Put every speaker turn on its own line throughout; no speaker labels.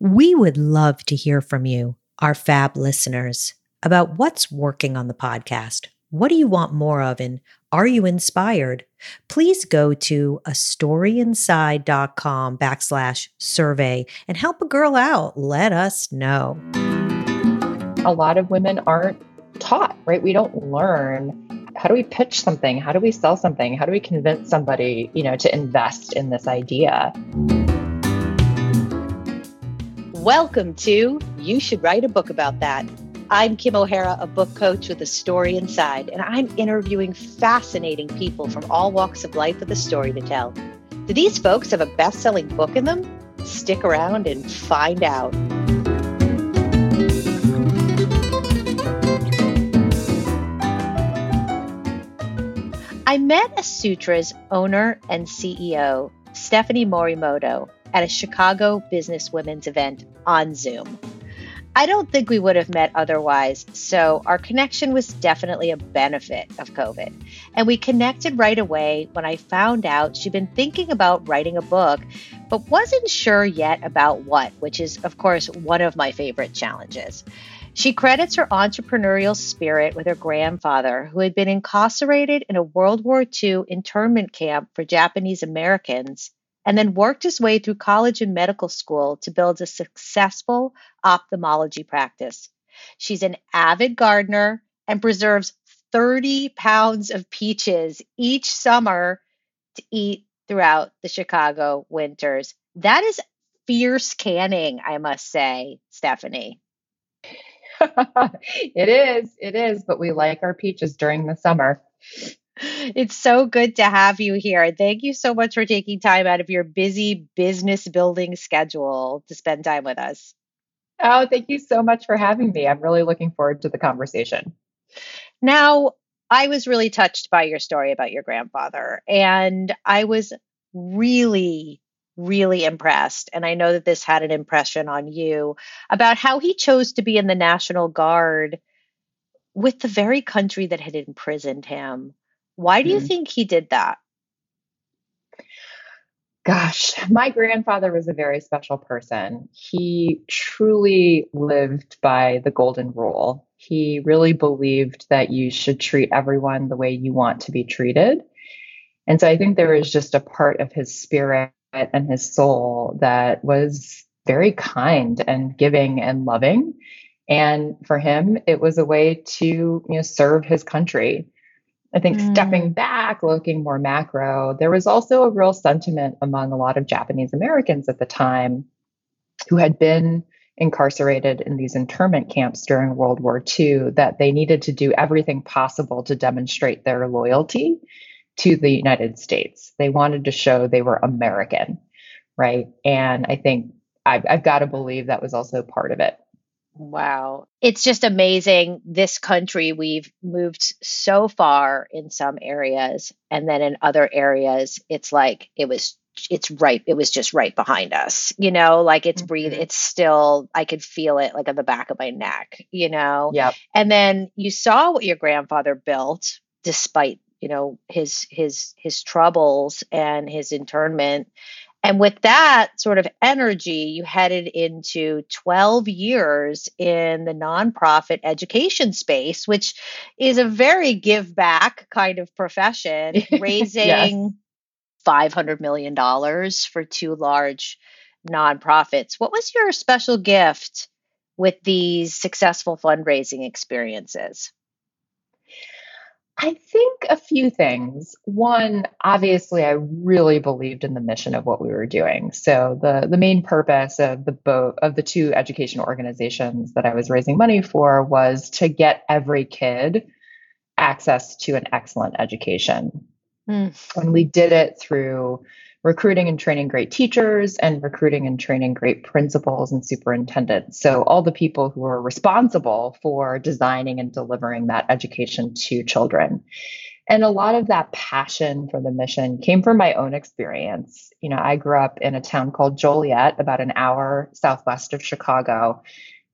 We would love to hear from you, our fab listeners, about what's working on the podcast. What do you want more of? And are you inspired? Please go to astoryinside.com backslash survey and help a girl out. Let us know.
A lot of women aren't taught, right? We don't learn how do we pitch something? How do we sell something? How do we convince somebody, you know, to invest in this idea?
Welcome to You Should Write a Book About That. I'm Kim O'Hara, a book coach with a story inside, and I'm interviewing fascinating people from all walks of life with a story to tell. Do these folks have a best selling book in them? Stick around and find out. I met Asutra's owner and CEO, Stephanie Morimoto, at a Chicago business women's event on Zoom. I don't think we would have met otherwise, so our connection was definitely a benefit of COVID. And we connected right away when I found out she'd been thinking about writing a book, but wasn't sure yet about what, which is, of course, one of my favorite challenges. She credits her entrepreneurial spirit with her grandfather, who had been incarcerated in a World War II internment camp for Japanese Americans and then worked his way through college and medical school to build a successful ophthalmology practice. She's an avid gardener and preserves 30 pounds of peaches each summer to eat throughout the Chicago winters. That is fierce canning, I must say, Stephanie.
it is. It is. But we like our peaches during the summer.
It's so good to have you here. Thank you so much for taking time out of your busy business building schedule to spend time with us.
Oh, thank you so much for having me. I'm really looking forward to the conversation.
Now, I was really touched by your story about your grandfather, and I was really really impressed, and I know that this had an impression on you about how he chose to be in the National Guard with the very country that had imprisoned him. Why do you mm. think he did that?
Gosh, my grandfather was a very special person. He truly lived by the golden rule. He really believed that you should treat everyone the way you want to be treated. And so I think there was just a part of his spirit and his soul that was very kind and giving and loving. And for him, it was a way to you know serve his country. I think mm. stepping back, looking more macro, there was also a real sentiment among a lot of Japanese Americans at the time who had been incarcerated in these internment camps during World War II that they needed to do everything possible to demonstrate their loyalty to the United States. They wanted to show they were American, right? And I think I've, I've got to believe that was also part of it.
Wow. It's just amazing. This country, we've moved so far in some areas. And then in other areas, it's like it was, it's right. It was just right behind us, you know, like it's mm-hmm. breathe. It's still, I could feel it like on the back of my neck, you know?
Yeah.
And then you saw what your grandfather built despite you know his his his troubles and his internment and with that sort of energy you headed into 12 years in the nonprofit education space which is a very give back kind of profession raising yes. 500 million dollars for two large nonprofits what was your special gift with these successful fundraising experiences
I think a few things. One, obviously, I really believed in the mission of what we were doing. So the the main purpose of the both of the two education organizations that I was raising money for was to get every kid access to an excellent education. Mm. And we did it through recruiting and training great teachers and recruiting and training great principals and superintendents. So, all the people who are responsible for designing and delivering that education to children. And a lot of that passion for the mission came from my own experience. You know, I grew up in a town called Joliet, about an hour southwest of Chicago,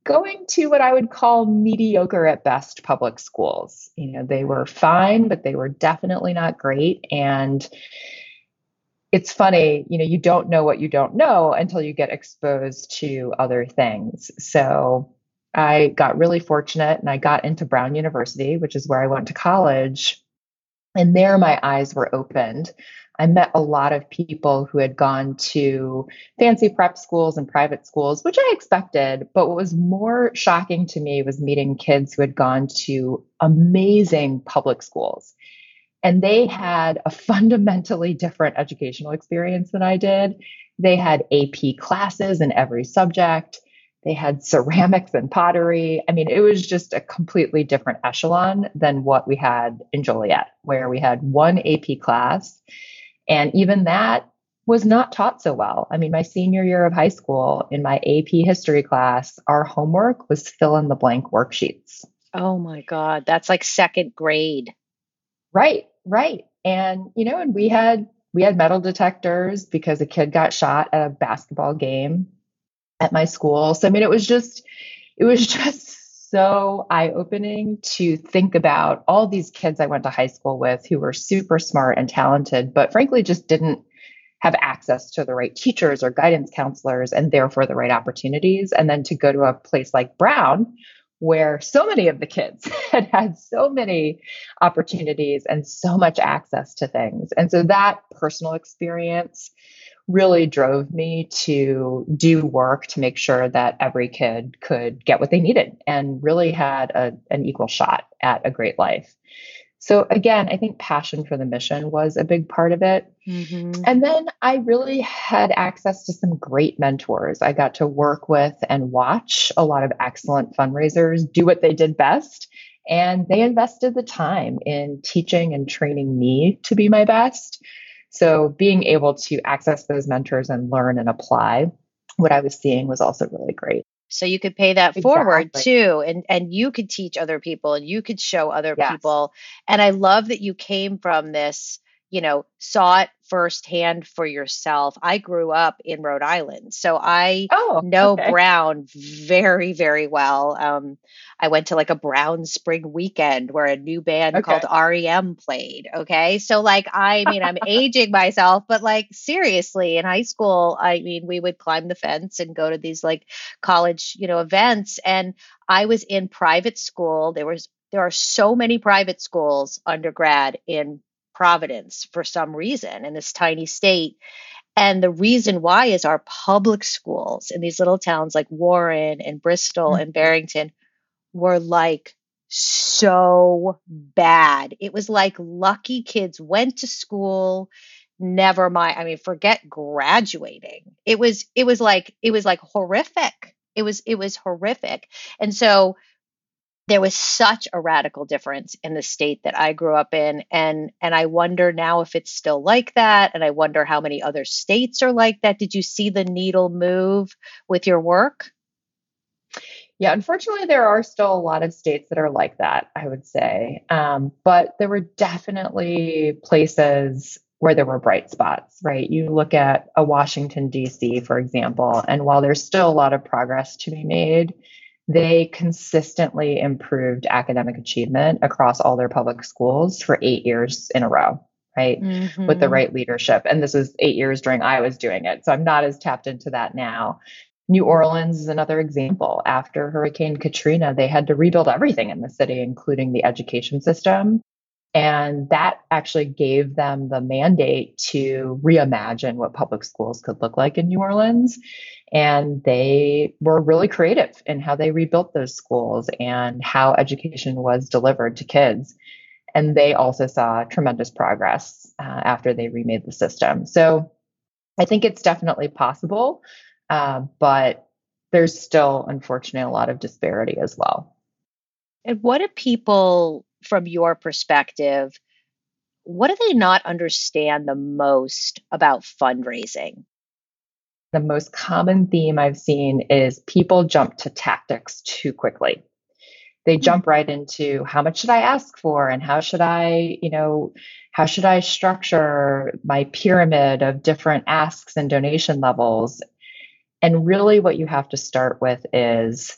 going to what I would call mediocre at best public schools. You know, they were fine, but they were definitely not great. And it's funny, you know, you don't know what you don't know until you get exposed to other things. So I got really fortunate and I got into Brown University, which is where I went to college. And there my eyes were opened. I met a lot of people who had gone to fancy prep schools and private schools, which I expected. But what was more shocking to me was meeting kids who had gone to amazing public schools. And they had a fundamentally different educational experience than I did. They had AP classes in every subject. They had ceramics and pottery. I mean, it was just a completely different echelon than what we had in Joliet, where we had one AP class. And even that was not taught so well. I mean, my senior year of high school, in my AP history class, our homework was fill in the blank worksheets.
Oh my God, that's like second grade.
Right, right. And, you know, and we had we had metal detectors because a kid got shot at a basketball game at my school. So I mean, it was just it was just so eye opening to think about all these kids I went to high school with who were super smart and talented, but frankly just didn't have access to the right teachers or guidance counselors and therefore the right opportunities. And then to go to a place like Brown, where so many of the kids had had so many opportunities and so much access to things. And so that personal experience really drove me to do work to make sure that every kid could get what they needed and really had a, an equal shot at a great life. So again, I think passion for the mission was a big part of it. Mm-hmm. And then I really had access to some great mentors. I got to work with and watch a lot of excellent fundraisers do what they did best. And they invested the time in teaching and training me to be my best. So being able to access those mentors and learn and apply what I was seeing was also really great.
So you could pay that exactly. forward too and and you could teach other people and you could show other yes. people. And I love that you came from this you know, saw it firsthand for yourself. I grew up in Rhode Island, so I oh, know okay. Brown very, very well. Um, I went to like a Brown Spring weekend where a new band okay. called REM played. Okay, so like, I mean, I'm aging myself, but like, seriously, in high school, I mean, we would climb the fence and go to these like college, you know, events, and I was in private school. There was there are so many private schools undergrad in Providence for some reason in this tiny state. And the reason why is our public schools in these little towns like Warren and Bristol mm-hmm. and Barrington were like so bad. It was like lucky kids went to school, never mind. I mean, forget graduating. It was it was like it was like horrific. It was it was horrific. And so there was such a radical difference in the state that I grew up in and and I wonder now if it's still like that and I wonder how many other states are like that did you see the needle move with your work
yeah unfortunately there are still a lot of states that are like that I would say um, but there were definitely places where there were bright spots, right? You look at a Washington, D.C., for example, and while there's still a lot of progress to be made, they consistently improved academic achievement across all their public schools for eight years in a row, right? Mm-hmm. With the right leadership. And this was eight years during I was doing it. So I'm not as tapped into that now. New Orleans is another example. After Hurricane Katrina, they had to rebuild everything in the city, including the education system. And that actually gave them the mandate to reimagine what public schools could look like in New Orleans. And they were really creative in how they rebuilt those schools and how education was delivered to kids. And they also saw tremendous progress uh, after they remade the system. So I think it's definitely possible, uh, but there's still, unfortunately, a lot of disparity as well.
And what do people, from your perspective, what do they not understand the most about fundraising?
the most common theme I've seen is people jump to tactics too quickly. They hmm. jump right into how much should I ask for and how should I, you know, how should I structure my pyramid of different asks and donation levels? And really, what you have to start with is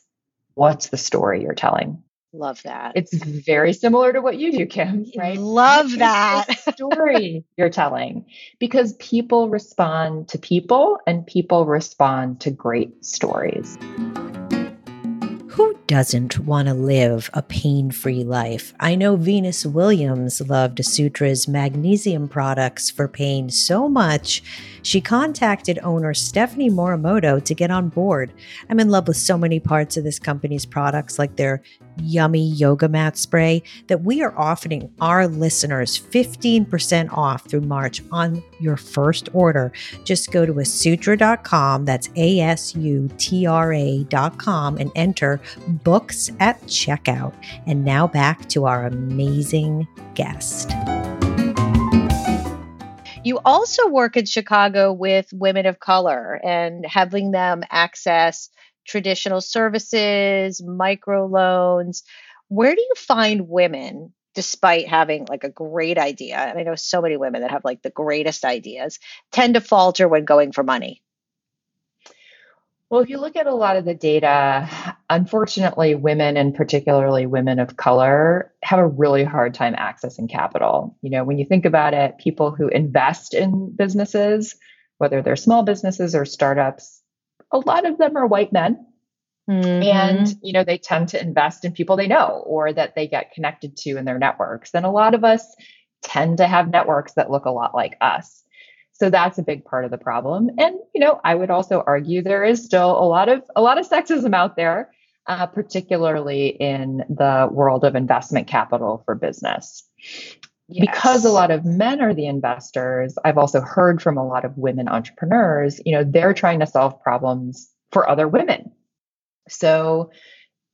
what's the story you're telling?
Love that.
It's very similar to what you do, Kim, right?
Love that.
story you're telling because people respond to people and people respond to great stories.
Who doesn't want to live a pain free life? I know Venus Williams loved Sutra's magnesium products for pain so much, she contacted owner Stephanie Morimoto to get on board. I'm in love with so many parts of this company's products, like their yummy yoga mat spray, that we are offering our listeners 15% off through March on your first order. Just go to asutra.com, that's A S U T R A.com, and enter books at checkout. And now back to our amazing guest.
You also work in Chicago with women of color and having them access traditional services, microloans. Where do you find women despite having like a great idea? And I know so many women that have like the greatest ideas tend to falter when going for money.
Well, if you look at a lot of the data, unfortunately, women and particularly women of color have a really hard time accessing capital. You know, when you think about it, people who invest in businesses, whether they're small businesses or startups, a lot of them are white men. Mm-hmm. And, you know, they tend to invest in people they know or that they get connected to in their networks. And a lot of us tend to have networks that look a lot like us. So that's a big part of the problem. And, you know, I would also argue there is still a lot of a lot of sexism out there, uh, particularly in the world of investment capital for business. Yes. Because a lot of men are the investors, I've also heard from a lot of women entrepreneurs, you know, they're trying to solve problems for other women. So,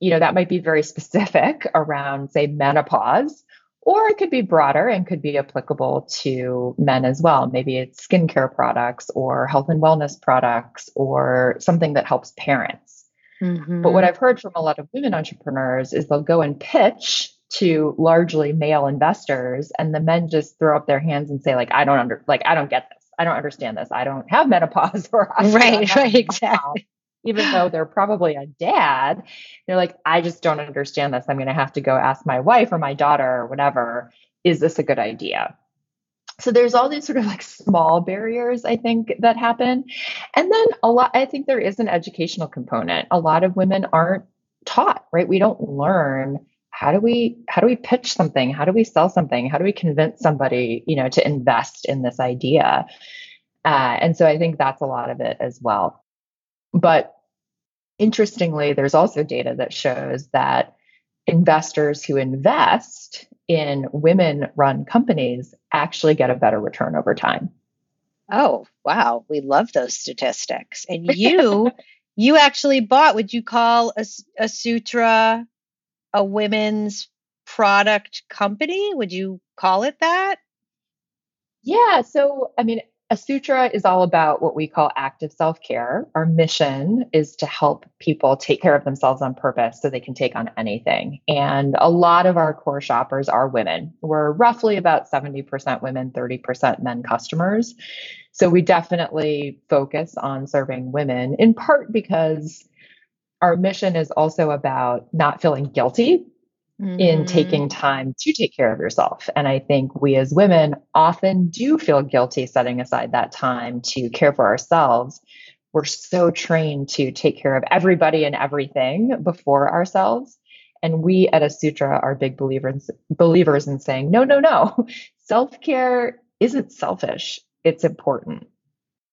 you know, that might be very specific around, say, menopause, or it could be broader and could be applicable to men as well. Maybe it's skincare products or health and wellness products or something that helps parents. Mm-hmm. But what I've heard from a lot of women entrepreneurs is they'll go and pitch to largely male investors and the men just throw up their hands and say like I don't under like I don't get this. I don't understand this. I don't have menopause or
right, right, exactly
even though they're probably a dad, they're like, I just don't understand this. I'm going to have to go ask my wife or my daughter or whatever. Is this a good idea? So there's all these sort of like small barriers, I think, that happen. And then a lot, I think there is an educational component. A lot of women aren't taught, right? We don't learn how do we how do we pitch something how do we sell something how do we convince somebody you know to invest in this idea uh, and so i think that's a lot of it as well but interestingly, there's also data that shows that investors who invest in women run companies actually get a better return over time.
Oh, wow. We love those statistics. And you you actually bought would you call a, Asutra a women's product company? Would you call it that?
Yeah, so I mean Asutra is all about what we call active self care. Our mission is to help people take care of themselves on purpose so they can take on anything. And a lot of our core shoppers are women. We're roughly about 70% women, 30% men customers. So we definitely focus on serving women in part because our mission is also about not feeling guilty mm-hmm. in taking time to take care of yourself. And I think we as women often do feel guilty setting aside that time to care for ourselves. We're so trained to take care of everybody and everything before ourselves. And we at Asutra are big believers believers in saying, no, no, no. Self-care isn't selfish. It's important.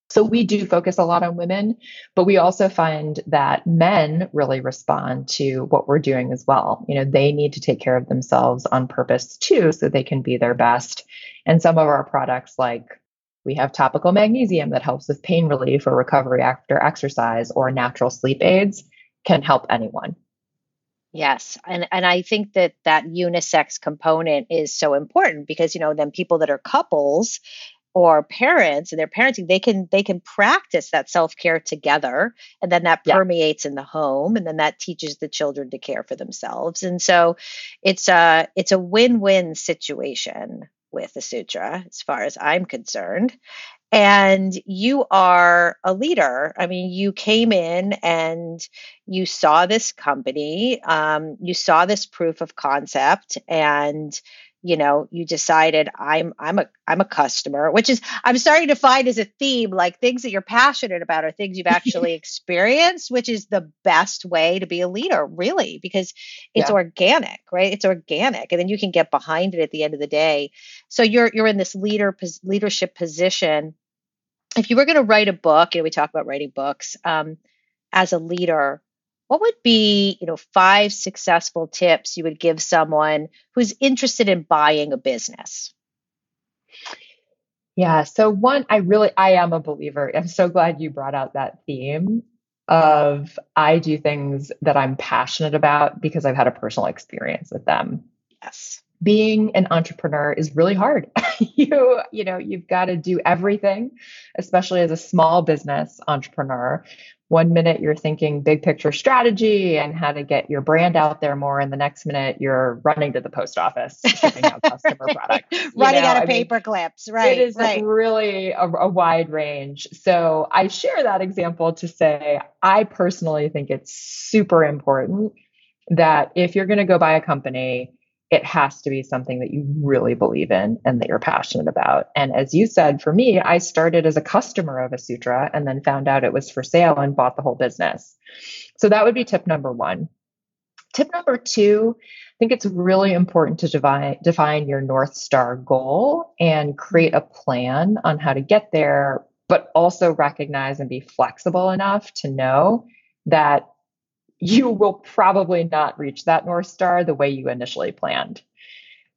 So we do focus a lot on women, but we also find that men really respond to what we're doing as well. You know, they need to take care of themselves on purpose too, so they can be their best. And some of our products, like we have topical magnesium that helps with pain relief or recovery after exercise, or natural sleep aids, can help anyone.
Yes, and and I think that that unisex component is so important because you know then people that are couples or parents and their parenting they can they can practice that self-care together and then that yeah. permeates in the home and then that teaches the children to care for themselves and so it's a it's a win-win situation with the sutra as far as i'm concerned and you are a leader. I mean, you came in and you saw this company, um, you saw this proof of concept, and you know you decided i'm i'm a i'm a customer which is i'm starting to find as a theme like things that you're passionate about are things you've actually experienced which is the best way to be a leader really because it's yeah. organic right? It's organic and then you can get behind it at the end of the day. So you're you're in this leader leadership position. If you were going to write a book you know we talk about writing books um, as a leader what would be you know five successful tips you would give someone who's interested in buying a business
yeah so one i really i am a believer i'm so glad you brought out that theme of i do things that i'm passionate about because i've had a personal experience with them
yes
being an entrepreneur is really hard. you, you know, you've got to do everything, especially as a small business entrepreneur. One minute you're thinking big picture strategy and how to get your brand out there more, and the next minute you're running to the post office shipping out customer product,
running know, out of I paper mean, clips. Right,
it is
right.
really a, a wide range. So I share that example to say I personally think it's super important that if you're going to go buy a company it has to be something that you really believe in and that you're passionate about. And as you said, for me, I started as a customer of Asutra and then found out it was for sale and bought the whole business. So that would be tip number one. Tip number two, I think it's really important to define, define your North Star goal and create a plan on how to get there, but also recognize and be flexible enough to know that you will probably not reach that North Star the way you initially planned.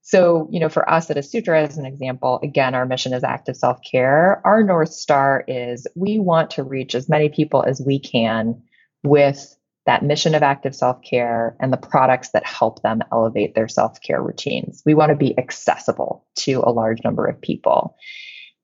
So, you know, for us at Asutra, as an example, again, our mission is active self care. Our North Star is we want to reach as many people as we can with that mission of active self care and the products that help them elevate their self care routines. We want to be accessible to a large number of people.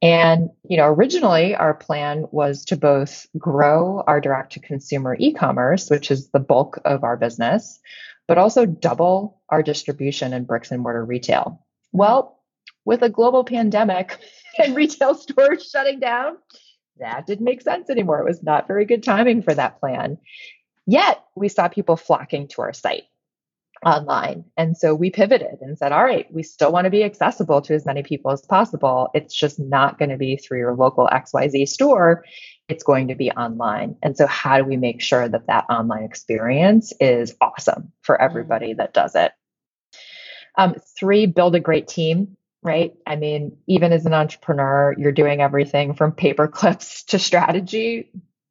And, you know, originally our plan was to both grow our direct to consumer e-commerce, which is the bulk of our business, but also double our distribution in bricks and mortar retail. Well, with a global pandemic and retail stores shutting down, that didn't make sense anymore. It was not very good timing for that plan. Yet we saw people flocking to our site online. And so we pivoted and said, all right, we still want to be accessible to as many people as possible. It's just not going to be through your local XYZ store. It's going to be online. And so, how do we make sure that that online experience is awesome for mm-hmm. everybody that does it? Um, three, build a great team right? I mean, even as an entrepreneur, you're doing everything from paper clips to strategy,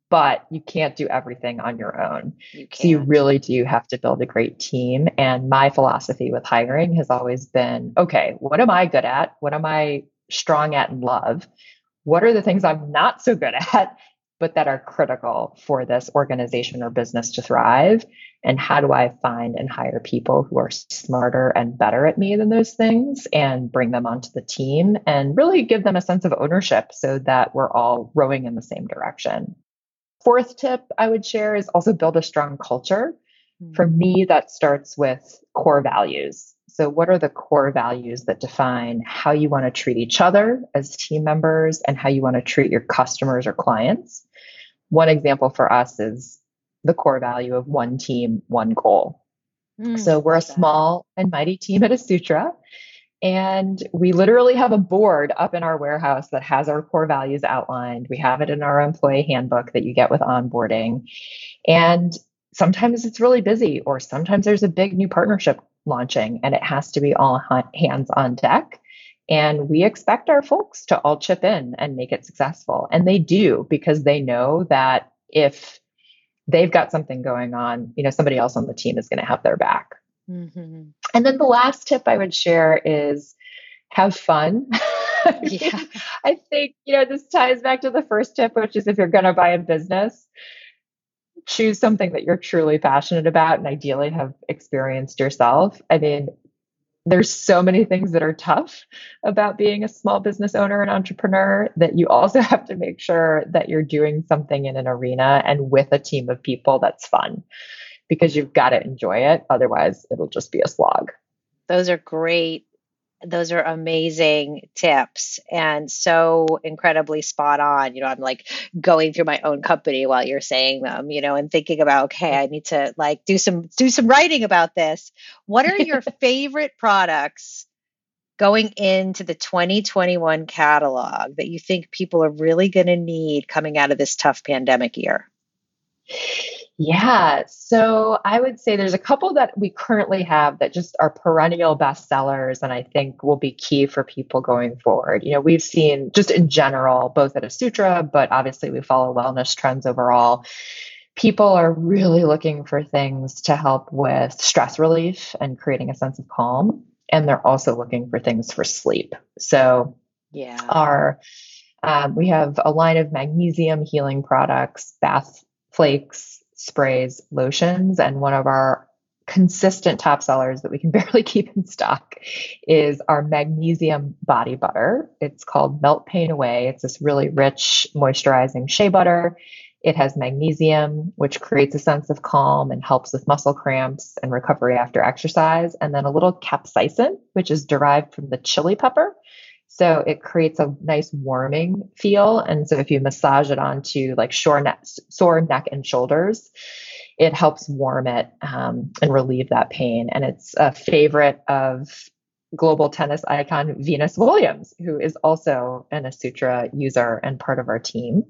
but you can't do everything on your own. You so you really do have to build a great team. And my philosophy with hiring has always been okay, what am I good at? What am I strong at and love? What are the things I'm not so good at, but that are critical for this organization or business to thrive? And how do I find and hire people who are smarter and better at me than those things and bring them onto the team and really give them a sense of ownership so that we're all rowing in the same direction? Fourth tip I would share is also build a strong culture. Mm-hmm. For me, that starts with core values. So, what are the core values that define how you want to treat each other as team members and how you want to treat your customers or clients? One example for us is the core value of one team, one goal. Mm, so, we're a small and mighty team at Asutra. And we literally have a board up in our warehouse that has our core values outlined. We have it in our employee handbook that you get with onboarding. And sometimes it's really busy, or sometimes there's a big new partnership launching and it has to be all hands on deck. And we expect our folks to all chip in and make it successful. And they do because they know that if they've got something going on, you know, somebody else on the team is going to have their back. Mm-hmm. And then the last tip I would share is have fun. yeah. I think, you know, this ties back to the first tip, which is if you're going to buy a business, choose something that you're truly passionate about and ideally have experienced yourself. I mean, there's so many things that are tough about being a small business owner and entrepreneur that you also have to make sure that you're doing something in an arena and with a team of people that's fun because you've got to enjoy it. Otherwise, it'll just be a slog.
Those are great those are amazing tips and so incredibly spot on. You know, I'm like going through my own company while you're saying them, you know, and thinking about, okay, I need to like do some do some writing about this. What are your favorite products going into the 2021 catalog that you think people are really going to need coming out of this tough pandemic year?
Yeah. So I would say there's a couple that we currently have that just are perennial bestsellers and I think will be key for people going forward. You know, we've seen just in general, both at Asutra, but obviously we follow wellness trends overall. People are really looking for things to help with stress relief and creating a sense of calm. And they're also looking for things for sleep. So,
yeah,
our um, we have a line of magnesium healing products, bath flakes, sprays, lotions, and one of our consistent top sellers that we can barely keep in stock is our magnesium body butter. It's called Melt Pain Away. It's this really rich, moisturizing shea butter. It has magnesium, which creates a sense of calm and helps with muscle cramps and recovery after exercise. And then a little capsaicin, which is derived from the chili pepper. So it creates a nice warming feel. And so if you massage it onto like sore neck, sore neck and shoulders, it helps warm it um, and relieve that pain. And it's a favorite of global tennis icon Venus Williams, who is also an Asutra user and part of our team.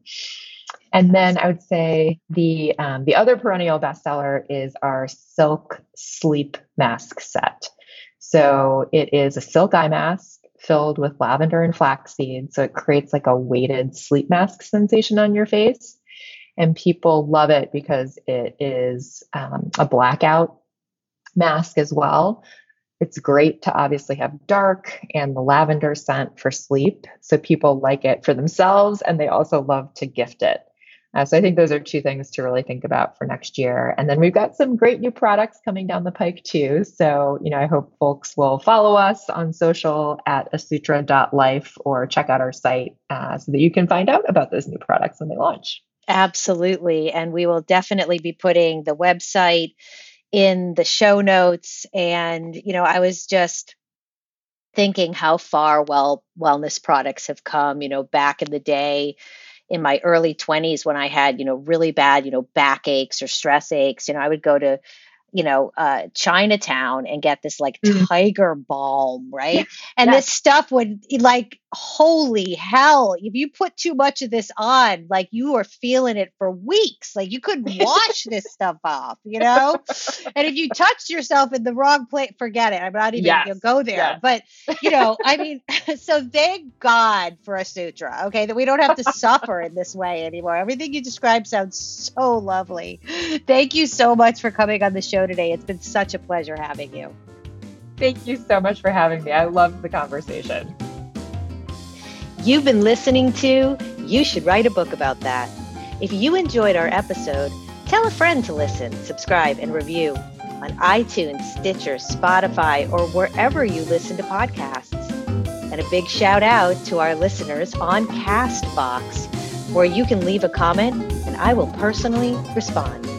And then I would say the um, the other perennial bestseller is our silk sleep mask set. So it is a silk eye mask filled with lavender and flaxseed. So it creates like a weighted sleep mask sensation on your face. And people love it because it is um, a blackout mask as well. It's great to obviously have dark and the lavender scent for sleep. So people like it for themselves and they also love to gift it. Uh, so I think those are two things to really think about for next year. And then we've got some great new products coming down the pike too. So, you know, I hope folks will follow us on social at asutra.life or check out our site uh, so that you can find out about those new products when they launch.
Absolutely. And we will definitely be putting the website in the show notes. And, you know, I was just thinking how far well wellness products have come, you know, back in the day in my early 20s when I had, you know, really bad, you know, backaches or stress aches, you know, I would go to you know, uh, Chinatown and get this like mm-hmm. tiger balm, right? Yeah. And this stuff would like, holy hell, if you put too much of this on, like you are feeling it for weeks. Like you couldn't wash this stuff off, you know? and if you touched yourself in the wrong place, forget it. I'm not even yes. gonna go there. Yes. But you know, I mean, so thank God for Asutra, okay, that we don't have to suffer in this way anymore. Everything you described sounds so lovely. Thank you so much for coming on the show show today. It's been such a pleasure having you.
Thank you so much for having me. I loved the conversation.
You've been listening to You Should Write a Book About That. If you enjoyed our episode, tell a friend to listen, subscribe, and review on iTunes, Stitcher, Spotify, or wherever you listen to podcasts. And a big shout out to our listeners on Castbox, where you can leave a comment and I will personally respond.